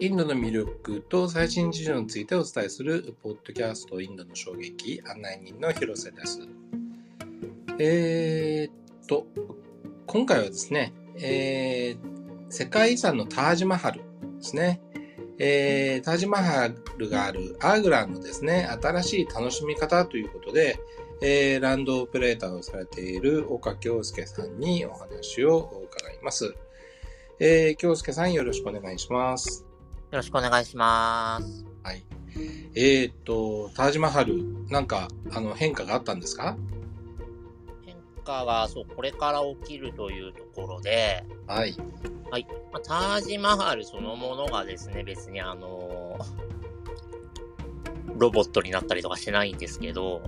インドの魅力と最新事情についてお伝えするポッドキャストインドの衝撃案内人の広瀬です。えー、っと、今回はですね、えー、世界遺産のタージマハルですね。えー、タージマハルがあるアーグラのですね、新しい楽しみ方ということで、えー、ランドオペレーターをされている岡京介さんにお話を伺います。えー、京介さんよろしくお願いします。よろしくお願いします。はい。えー、っと、タージマハル、なんか、あの、変化があったんですか？変化が、そう、これから起きるというところで、はい。はい。まあ、タージマハルそのものがですね、別にあのロボットになったりとかしてないんですけど、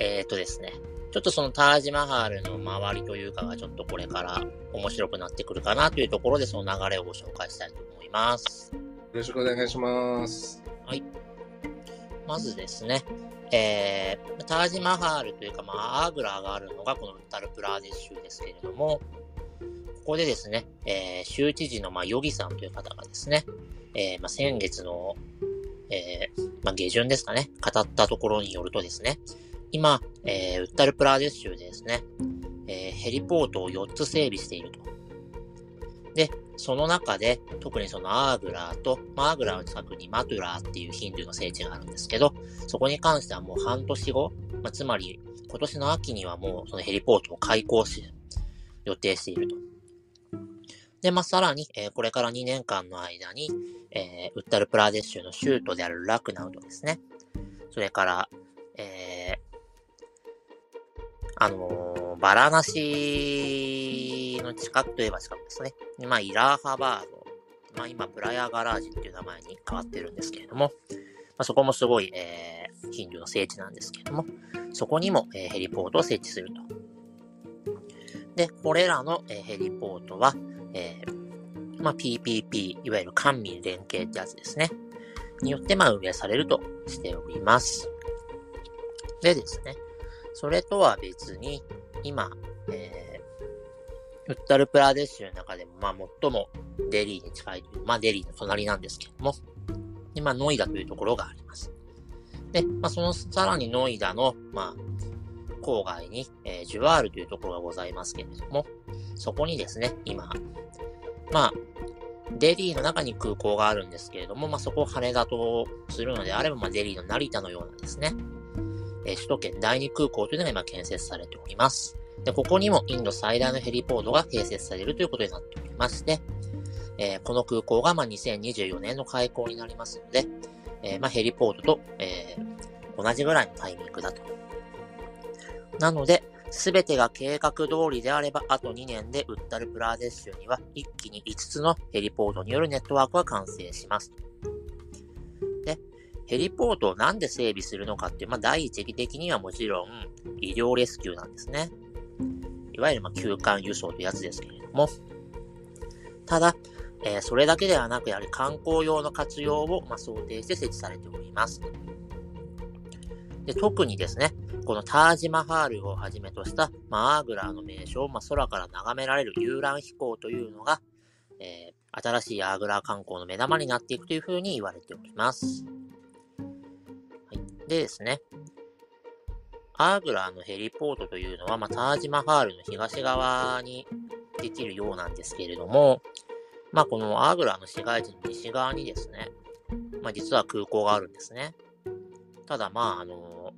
えー、っとですね、ちょっとそのタージマハルの周りというかがちょっとこれから面白くなってくるかなというところでその流れをご紹介したいと思います。よろしくお願いします。はい。まずですね、えー、タージマハルというか、まあ、アーグラーがあるのがこのウッタルプラーデシュですけれども、ここでですね、えー、州知事の、まあ、ヨギさんという方がですね、えー、まあ、先月の、えー、まあ、下旬ですかね、語ったところによるとですね、今、えー、ウッタルプラーデス州でですね、えー、ヘリポートを4つ整備していると。で、その中で、特にそのアーグラーと、まあ、アーグラーの近くにマトゥラーっていうヒンドゥーの聖地があるんですけど、そこに関してはもう半年後、まあ、つまり今年の秋にはもうそのヘリポートを開港し、予定していると。で、まあ、さらに、えー、これから2年間の間に、えー、ウッタルプラデッシュの州都であるラクナウとですね、それから、えー、あのー、バラナシ近くといえば近くですね。まあ、イラーハバード。まあ、今、プラヤガラージっていう名前に変わってるんですけれども、まあ、そこもすごい、えー、ヒンドゥーの聖地なんですけれども、そこにも、えー、ヘリポートを設置すると。で、これらの、えー、ヘリポートは、えー、まあ、PPP、いわゆる官民連携ってやつですね。によって、まあ、運営されるとしております。でですね、それとは別に、今、えー、ウッタルプラデシュの中でも、まあ、最もデリーに近いという、まあ、デリーの隣なんですけども、今、ノイダというところがあります。で、まあ、そのさらにノイダの、まあ、郊外に、えー、ジュワールというところがございますけれども、そこにですね、今、まあ、デリーの中に空港があるんですけれども、まあ、そこを羽田とするのであれば、まあ、デリーの成田のようなですね、え首都圏第二空港というのが今建設されております。で、ここにもインド最大のヘリポートが併設されるということになっておりまして、えー、この空港がま2024年の開港になりますので、えー、まヘリポートと、えー、同じぐらいのタイミングだと。なので、すべてが計画通りであれば、あと2年でウッタルプラーデッシュには一気に5つのヘリポートによるネットワークが完成します。でヘリポートをなんで整備するのかっていう、まあ、第一義的にはもちろん、医療レスキューなんですね。いわゆる、ま、休館輸送というやつですけれども。ただ、えー、それだけではなく、やはり観光用の活用を、ま想定して設置されております。で特にですね、このタージマハールをはじめとした、まあアーグラーの名所を、ま空から眺められる遊覧飛行というのが、えー、新しいアーグラー観光の目玉になっていくというふうに言われております。はいでですね、アーグラーのヘリポートというのは、まあ、タージマハールの東側にできるようなんですけれども、まあ、このアーグラーの市街地の西側にですね、まあ、実は空港があるんですね。ただ、まあ、あの、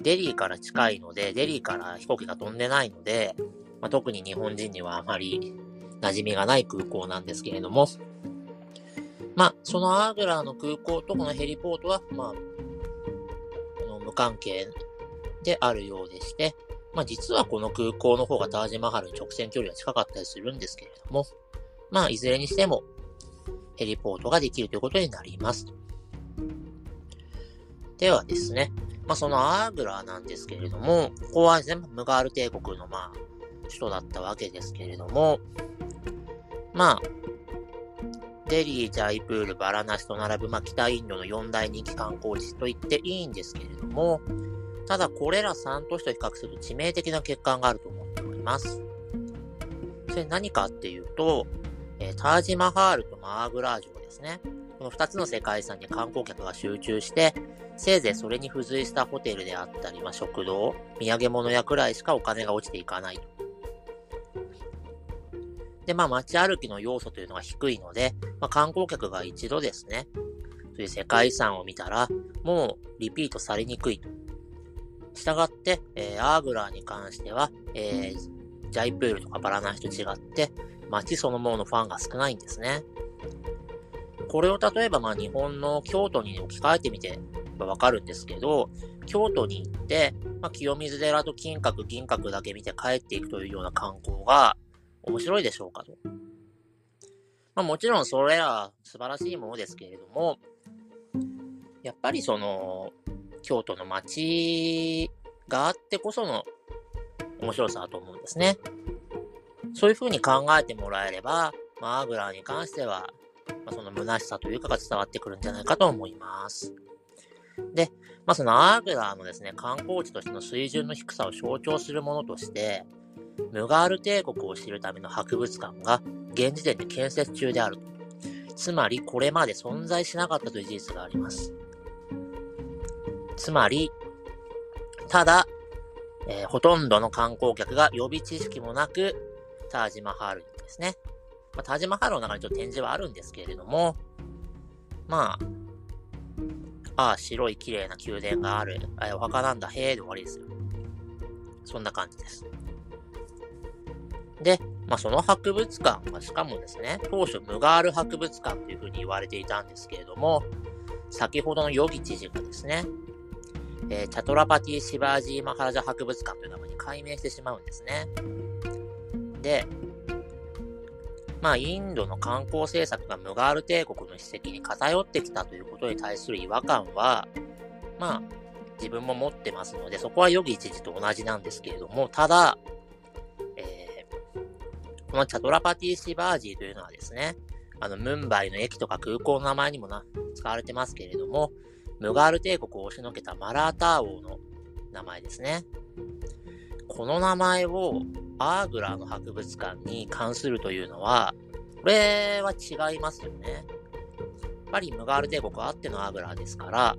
デリーから近いので、デリーから飛行機が飛んでないので、まあ、特に日本人にはあまり馴染みがない空港なんですけれども、まあ、そのアーグラーの空港とこのヘリポートは、まあ、無関係であるようでして、まあ実はこの空港の方がタージマハルに直線距離が近かったりするんですけれども、まあいずれにしてもヘリポートができるということになります。ではですね、まあそのアーグラなんですけれども、ここは全部ムガール帝国のまあ首都だったわけですけれども、まあデリー、ジャイプール、バラナシと並ぶ、まあ、北インドの四大人気観光地と言っていいんですけれども、ただこれら3都市と比較すると致命的な欠陥があると思っております。それ何かっていうと、えー、タージマハールとマーグラー城ですね。この2つの世界遺産に観光客が集中して、せいぜいそれに付随したホテルであったり、まあ、食堂、土産物屋くらいしかお金が落ちていかないと。で、まあ街歩きの要素というのが低いので、まあ、観光客が一度ですね、そういう世界遺産を見たら、もうリピートされにくいと。したがって、えー、アーグラーに関しては、えー、ジャイプールとかバラナシと違って、街そのもののファンが少ないんですね。これを例えばまあ日本の京都に置き換えてみてわかるんですけど、京都に行って、まあ、清水寺と金閣、銀閣だけ見て帰っていくというような観光が面白いでしょうかと。まあ、もちろんそれは素晴らしいものですけれども、やっぱりその、京都の街があってこその面白さだと思うんですね。そういうふうに考えてもらえれば、まあ、アグラに関しては、まあ、その虚しさというかが伝わってくるんじゃないかと思います。で、まあ、そのアーグラーのですね、観光地としての水準の低さを象徴するものとして、ムガール帝国を知るための博物館が現時点で建設中であると。つまり、これまで存在しなかったという事実があります。つまり、ただ、えー、ほとんどの観光客が予備知識もなく、タージマハールですね。まあ、タージマハールの中にちょっと展示はあるんですけれども、まあ、ああ、白い綺麗な宮殿がある。あお墓なんだ。へえで終わりですよ。そんな感じです。で、まあ、その博物館はしかもですね、当初ムガール博物館というふうに言われていたんですけれども、先ほどのヨギ知事がですね、えー、チャトラパティ・シバージー・マハラジャ博物館という名前に改名してしまうんですね。で、まあ、インドの観光政策がムガール帝国の史跡に偏ってきたということに対する違和感は、まあ、自分も持ってますので、そこはヨギ知事と同じなんですけれども、ただ、えこのチャトラパティシバージーというのはですね、あの、ムンバイの駅とか空港の名前にもな、使われてますけれども、ムガール帝国を押しのけたマラーター王の名前ですね。この名前をアーグラの博物館に関するというのは、これは違いますよね。やっぱりムガール帝国あってのアーグラですから、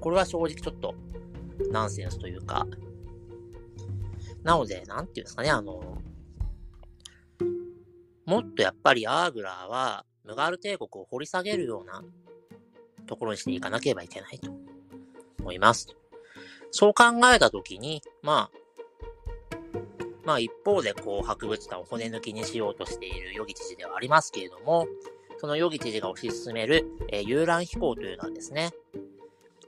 これは正直ちょっとナンセンスというか、なので、なんていうんですかね、あの、もっとやっぱりアーグラは、ムガール帝国を掘り下げるようなところにしていかなければいけないと思います。そう考えたときに、まあ、まあ一方でこう博物館を骨抜きにしようとしているヨギ知事ではありますけれども、そのヨギ知事が推し進める、えー、遊覧飛行というのはですね、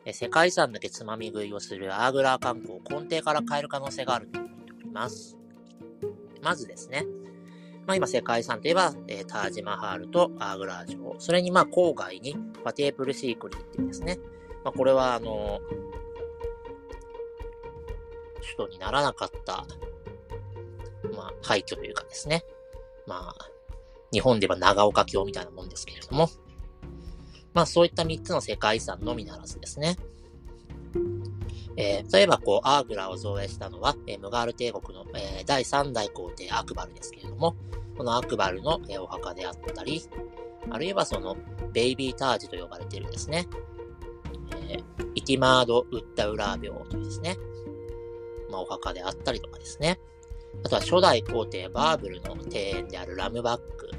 えー、世界遺産だけつまみ食いをするアーグラー観光を根底から変える可能性があると思っております。まずですね、まあ今世界遺産といえば、えー、タージマハールとアーグラー城。それにまあ郊外にファテープルシークリーっていうですね。まあこれはあの、首都にならなかった、まあ廃墟というかですね。まあ、日本で言えば長岡京みたいなもんですけれども。まあそういった3つの世界遺産のみならずですね。えー、例えば、こう、アーグラを造営したのは、えー、ムガール帝国の、えー、第3代皇帝アクバルですけれども、このアクバルの、えー、お墓であったり、あるいはその、ベイビータージと呼ばれているですね、えー、イティマード・ウッタウラー病というですね、まあ、お墓であったりとかですね、あとは初代皇帝バーブルの庭園であるラムバック、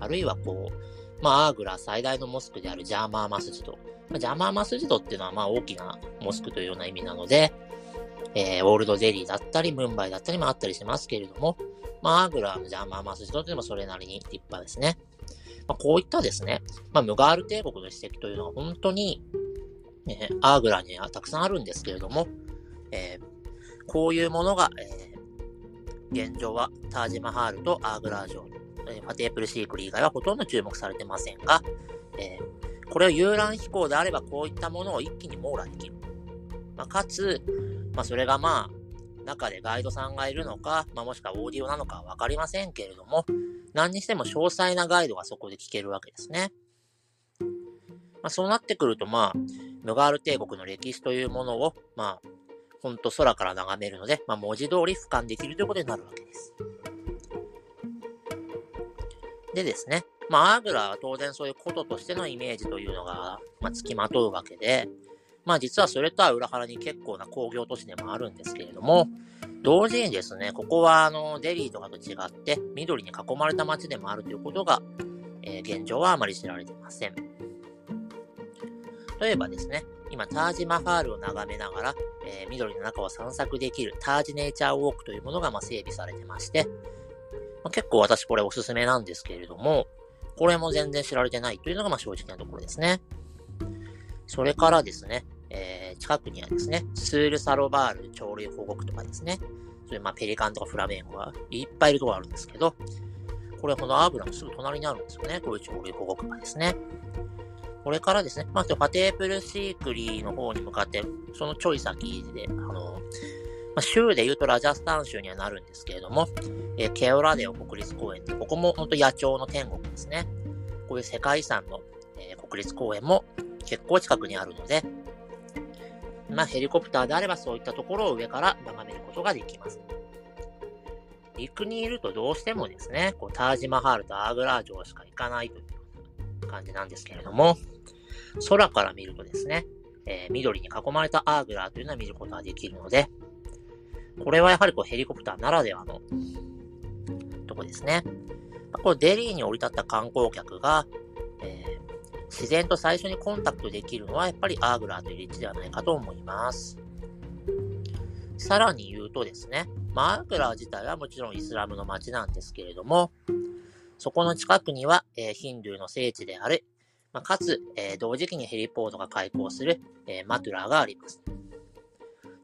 あるいはこう、まあ、アーグラ最大のモスクであるジャーマーマスジド、まあ、ジャーマーマスジドっていうのはまあ大きなモスクというような意味なので、えー、オールドデリーだったり、ムンバイだったりもあったりしますけれども、まあ、アーグラのジャーマーマスジドっていうのもそれなりに立派ですね。まあ、こういったですね、まあ、ムガール帝国の史跡というのは本当に、えー、アーグラにはたくさんあるんですけれども、えー、こういうものが、えー、現状はタージマハールとアーグラー城、えー、ファテープルシークル以外はほとんど注目されてませんが、えーこれを遊覧飛行であればこういったものを一気に網羅できる。まあ、かつ、まあ、それがまあ、中でガイドさんがいるのか、まあ、もしくはオーディオなのかわかりませんけれども、何にしても詳細なガイドがそこで聞けるわけですね。まあ、そうなってくると、まあ、ムガール帝国の歴史というものを、まあ、ほんと空から眺めるので、まあ、文字通り俯瞰できるということになるわけです。でですね、まあ、アーグラは当然そういうこととしてのイメージというのが、まあ、付きまとうわけで、まあ実はそれとは裏腹に結構な工業都市でもあるんですけれども、同時にですね、ここはあの、デリーとかと違って、緑に囲まれた街でもあるということが、えー、現状はあまり知られていません。例えばですね、今、タージマハールを眺めながら、えー、緑の中を散策できるタージネイチャーウォークというものが、まあ、整備されてまして、ま、結構私これおすすめなんですけれども、これも全然知られてないというのが、まあ、正直なところですね。それからですね、えー、近くにはですね、スールサロバール鳥類保護区とかですね、そういうまペリカンとかフラメンゴがいっぱいいるところあるんですけど、これこのアーブラのすぐ隣にあるんですよね。こういう鳥類保護区がですね。これからですね、まず、ファテープルシークリーの方に向かって、そのちょい先で、あの、まあ、州で言うとラジャスタン州にはなるんですけれども、えー、ケオラデオ国立公園ってここも本当野鳥の天国ですね。こういう世界遺産の、えー、国立公園も結構近くにあるので、まあ、ヘリコプターであればそういったところを上から眺めることができます。陸にいるとどうしてもですね、こうタージマハールとアーグラー城しか行かないという感じなんですけれども、空から見るとですね、えー、緑に囲まれたアーグラーというのは見ることができるので、これはやはりこうヘリコプターならではのとこですね。こうデリーに降り立った観光客が、えー、自然と最初にコンタクトできるのはやっぱりアーグラーという立地ではないかと思います。さらに言うとですね、まあ、アーグラー自体はもちろんイスラムの街なんですけれども、そこの近くには、えー、ヒンドゥーの聖地である、まあ、かつ、えー、同時期にヘリポートが開港する、え、マトゥラーがあります。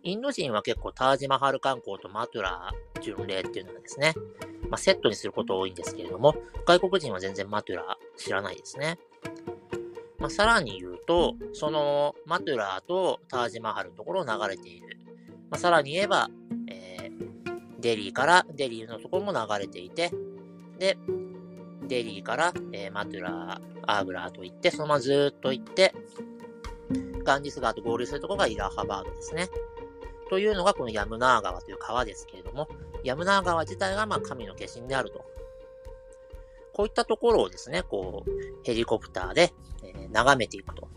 インド人は結構タージマハル観光とマトラー巡礼っていうのがですね、まあ、セットにすること多いんですけれども、外国人は全然マトラー知らないですね。まあ、さらに言うと、そのマトラーとタージマハルのところを流れている。まあ、さらに言えば、えー、デリーからデリーのところも流れていて、で、デリーから、えー、マトラー、アーグラーと行って、そのままずっと行って、ガンジス川と合流するところがイラハバードですね。というのがこのヤムナー川という川ですけれども、ヤムナー川自体がまあ神の化身であると。こういったところをですね、こう、ヘリコプターで、え、眺めていくと。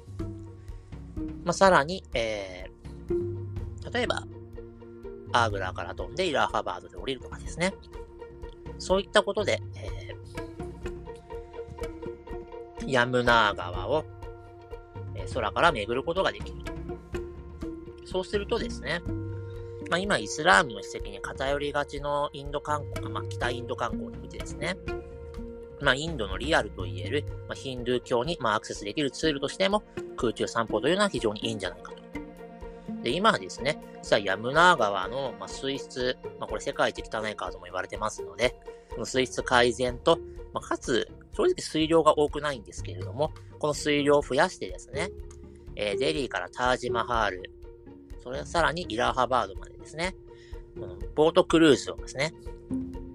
まあ、さらに、えー、例えば、アーグラーから飛んでイラーハバードで降りるとかですね。そういったことで、えー、ヤムナー川を、えー、空から巡ることができると。そうするとですね、まあ、今、イスラームの史跡に偏りがちのインド観光、まあ、北インド観光においてですね、まあ、インドのリアルと言える、まあ、ヒンドゥー教に、まあ、アクセスできるツールとしても、空中散歩というのは非常にいいんじゃないかと。で、今はですね、実はヤムナー川の、まあ、水質、まあ、これ世界一汚い川とも言われてますので、この水質改善と、まあ、かつ、正直水量が多くないんですけれども、この水量を増やしてですね、えー、デリーからタージマハール、それさらにイラーハバードまでですね、このボートクルーズをですね、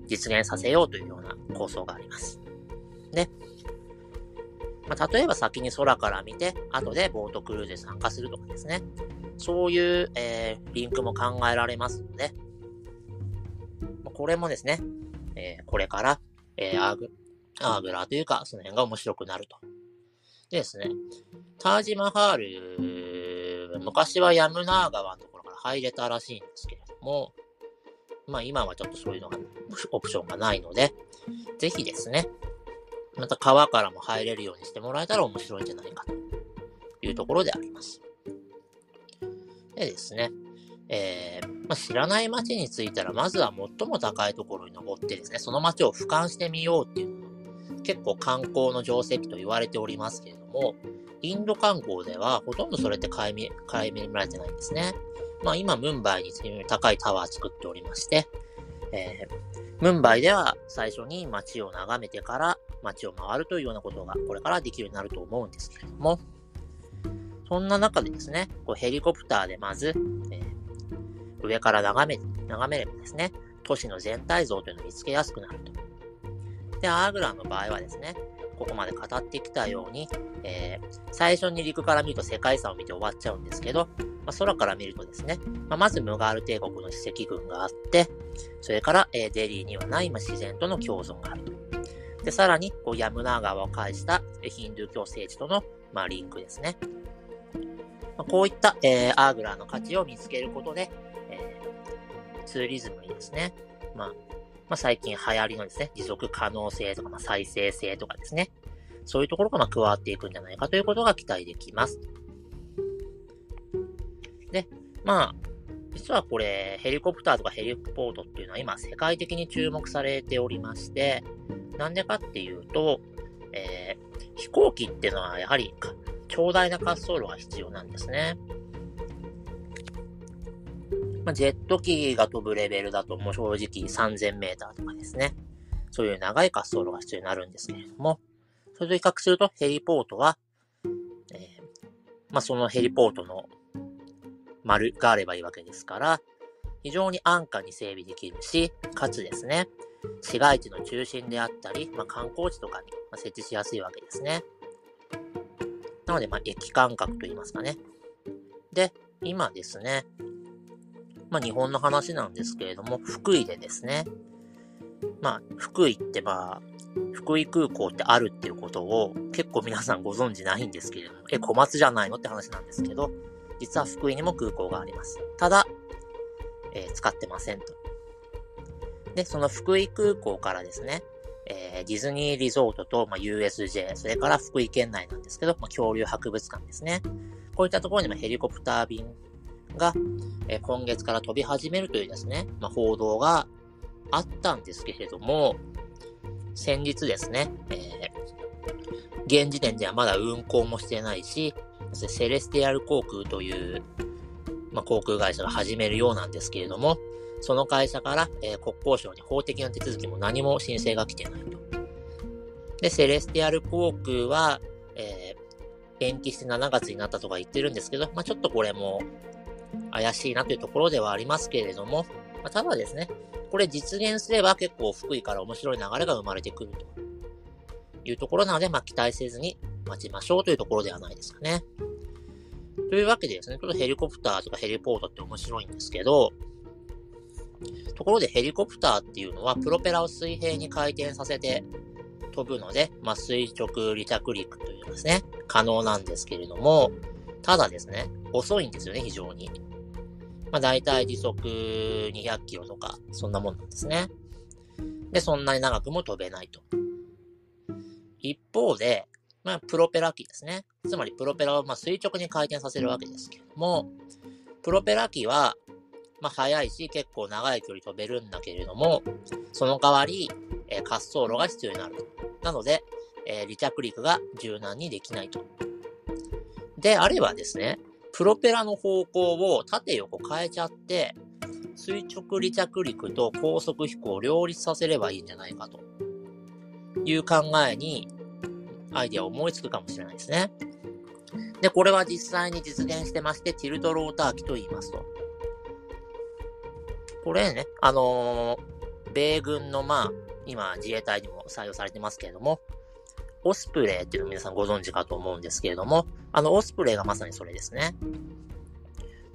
実現させようというような構想があります。ね。まあ、例えば先に空から見て、後でボートクルーズで参加するとかですね。そういう、えー、リンクも考えられますので、これもですね、えー、これから、えー、アーグ、アーグラーというか、その辺が面白くなると。でですね、タージマハール、昔はヤムナー川のところから入れたらしいんですけれども、まあ今はちょっとそういうのが、オプションがないので、ぜひですね、また川からも入れるようにしてもらえたら面白いんじゃないかというところであります。でですね、えー、まあ、知らない街に着いたら、まずは最も高いところに登ってですね、その街を俯瞰してみようっていう結構観光の定石と言われておりますけれども、インド観光ではほとんどそれって買い買い見られてないんですね。まあ今、ムンバイに高いタワー作っておりまして、えー、ムンバイでは最初に街を眺めてから街を回るというようなことがこれからできるようになると思うんですけれども、そんな中でですね、こうヘリコプターでまず、えー、上から眺め、眺めればですね、都市の全体像というのを見つけやすくなると。で、アーグラの場合はですね、ここまで語ってきたように、えー、最初に陸から見ると世界遺産を見て終わっちゃうんですけど、まあ、空から見るとですね、まあ、まずムガール帝国の史跡群があって、それから、えー、デリーにはない、ま、自然との共存があると。で、さらに、こう、ヤムナー川を介したヒンドゥー教聖地との、まあ、リンクですね。まあ、こういった、えー、アーグラーの価値を見つけることで、えー、ツーリズムにですね、まあ、まあ、最近流行りのですね、持続可能性とか、まあ、再生性とかですね、そういうところがま加わっていくんじゃないかということが期待できます。で、まあ、実はこれ、ヘリコプターとかヘリポートっていうのは今世界的に注目されておりまして、なんでかっていうと、えー、飛行機っていうのはやはり長大な滑走路が必要なんですね。まあ、ジェット機が飛ぶレベルだともう正直3000メーターとかですね。そういう長い滑走路が必要になるんですけれども、それと比較するとヘリポートは、えー、まあ、そのヘリポートの丸があればいいわけですから、非常に安価に整備できるし、かつですね、市街地の中心であったり、まあ、観光地とかに設置しやすいわけですね。なので、まあ、駅間隔といいますかね。で、今ですね、まあ、日本の話なんですけれども、福井でですね、まあ、福井ってまあ、福井空港ってあるっていうことを結構皆さんご存知ないんですけれども、え、小松じゃないのって話なんですけど、実は福井にも空港があります。ただ、えー、使ってませんと。で、その福井空港からですね、えー、ディズニーリゾートと、まあ、USJ、それから福井県内なんですけど、まあ、恐竜博物館ですね。こういったところにもヘリコプター便が、え、今月から飛び始めるというですね、まあ、報道があったんですけれども、先日ですね、えー、現時点ではまだ運航もしてないし、セレスティアル航空という、まあ、航空会社が始めるようなんですけれども、その会社から、えー、国交省に法的な手続きも何も申請が来てないと。で、セレスティアル航空は、えー、延期して7月になったとか言ってるんですけど、まあ、ちょっとこれも怪しいなというところではありますけれども、ま、ただですね、これ実現すれば結構福井から面白い流れが生まれてくるというところなので、まあ、期待せずに待ちましょうというところではないですかね。というわけでですね、ちょっとヘリコプターとかヘリポートって面白いんですけど、ところでヘリコプターっていうのはプロペラを水平に回転させて飛ぶので、まあ、垂直離着陸というですね、可能なんですけれども、ただですね、遅いんですよね、非常に。まあ、大体時速200キロとか、そんなもんなんですね。で、そんなに長くも飛べないと。一方で、まあ、プロペラ機ですね。つまり、プロペラをま垂直に回転させるわけですけども、プロペラ機は、まあ、速いし、結構長い距離飛べるんだけれども、その代わり、えー、滑走路が必要になる。なので、えー、離着陸が柔軟にできないと。であればですね、プロペラの方向を縦横変えちゃって、垂直離着陸と高速飛行を両立させればいいんじゃないかという考えにアイデアを思いつくかもしれないですね。で、これは実際に実現してまして、ティルトローター機と言いますと。これね、あのー、米軍のまあ、今自衛隊にも採用されてますけれども、オスプレイっていうの皆さんご存知かと思うんですけれども、あのオスプレイがまさにそれですね。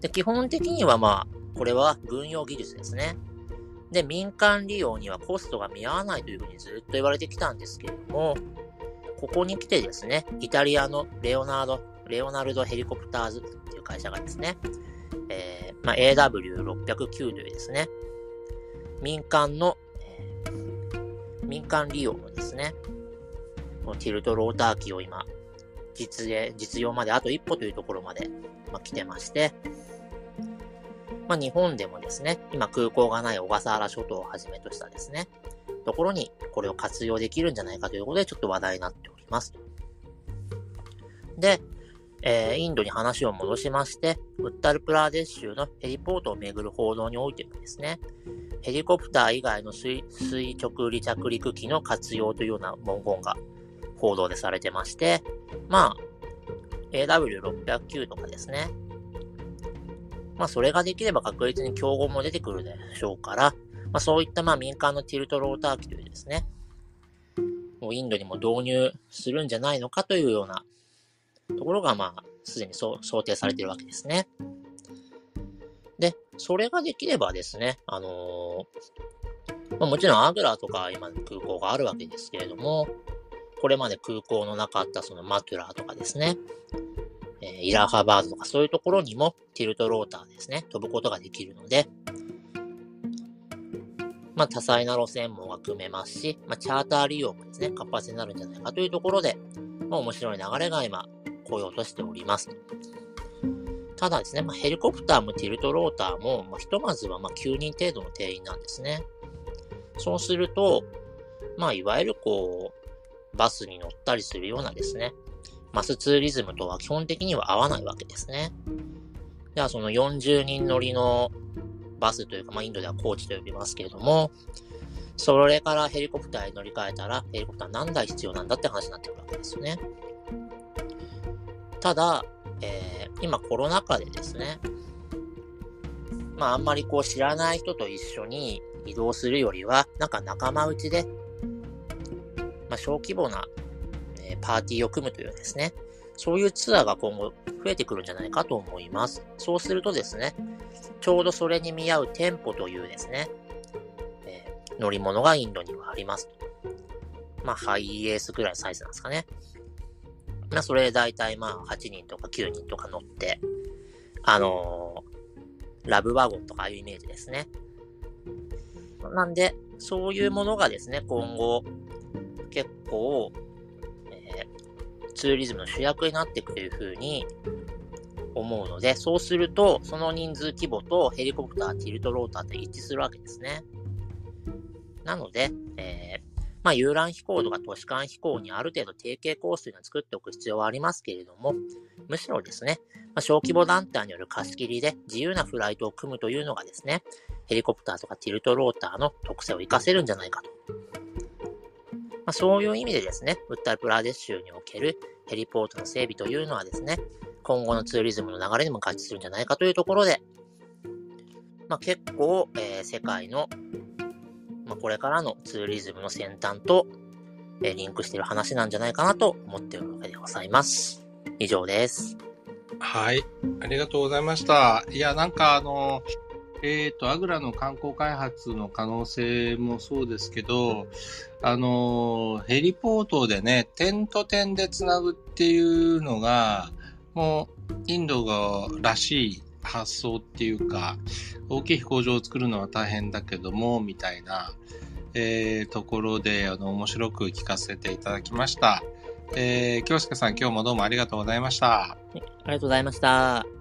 で、基本的にはまあ、これは軍用技術ですね。で、民間利用にはコストが見合わないというふうにずっと言われてきたんですけれども、ここに来てですね、イタリアのレオナルド、レオナルドヘリコプターズっていう会社がですね、えー、まあ、AW609 というですね、民間の、えー、民間利用のですね、このティルトローター機を今、実で、実用まであと一歩というところまで、まあ、来てまして、まあ、日本でもですね、今空港がない小笠原諸島をはじめとしたですね、ところにこれを活用できるんじゃないかということでちょっと話題になっております。で、えー、インドに話を戻しまして、ウッタルプラーデシュ州のヘリポートをめぐる報道においてもですね、ヘリコプター以外の垂直離着陸機の活用というような文言が報道でされてまして、まあ、AW609 とかですね。まあ、それができれば確実に競合も出てくるでしょうから、まあ、そういったまあ民間のティルトローター機というですね、もうインドにも導入するんじゃないのかというようなところが、まあ、すでに想定されているわけですね。で、それができればですね、あのー、まあ、もちろんアグラとか今空港があるわけですけれども、これまで空港のなかったそのマトゥラーとかですね、えー、イラハバードとかそういうところにもティルトローターですね、飛ぶことができるので、まあ、多彩な路線網が組めますし、まあ、チャーター利用もですね、活発になるんじゃないかというところで、まあ、面白い流れが今、来ようとしております。ただですね、まあ、ヘリコプターもティルトローターも、まあ、ひとまずはま9人程度の定員なんですね。そうすると、まあ、いわゆるこう、バスに乗ったりするようなですね、マスツーリズムとは基本的には合わないわけですね。では、その40人乗りのバスというか、まあ、インドではコーチと呼びますけれども、それからヘリコプターに乗り換えたら、ヘリコプター何台必要なんだって話になってくるわけですよね。ただ、えー、今コロナ禍でですね、まああんまりこう知らない人と一緒に移動するよりは、なんか仲間内で、まあ小規模な、え、パーティーを組むというですね、そういうツアーが今後増えてくるんじゃないかと思います。そうするとですね、ちょうどそれに見合う店舗というですね、えー、乗り物がインドにはあります。まあ、ハイエースぐらいのサイズなんですかね。まあ、それで大体まあ、8人とか9人とか乗って、あのー、ラブワゴンとかああいうイメージですね。なんで、そういうものがですね、今後、結構、えー、ツーリズムの主役になっていくというふうに思うので、そうすると、その人数規模とヘリコプター、ティルトローターって一致するわけですね。なので、えー、まあ、遊覧飛行とか都市間飛行にある程度提携コースというのを作っておく必要はありますけれども、むしろですね、まあ、小規模団体による貸し切りで自由なフライトを組むというのがですね、ヘリコプターとかティルトローターの特性を活かせるんじゃないかと。まあ、そういう意味でですね、ウッタルプラデシュにおけるヘリポートの整備というのはですね、今後のツーリズムの流れにも合致するんじゃないかというところで、まあ、結構、えー、世界の、まあ、これからのツーリズムの先端と、えー、リンクしている話なんじゃないかなと思っているわけでございます。以上です。はい。ありがとうございました。いや、なんかあの、えっ、ー、と、アグラの観光開発の可能性もそうですけど、あの、ヘリポートでね、点と点でつなぐっていうのが、もう、インドがらしい発想っていうか、大きい飛行場を作るのは大変だけども、みたいな、えー、ところで、あの、面白く聞かせていただきました。えー、京介さん、今日もどうもありがとうございました。ありがとうございました。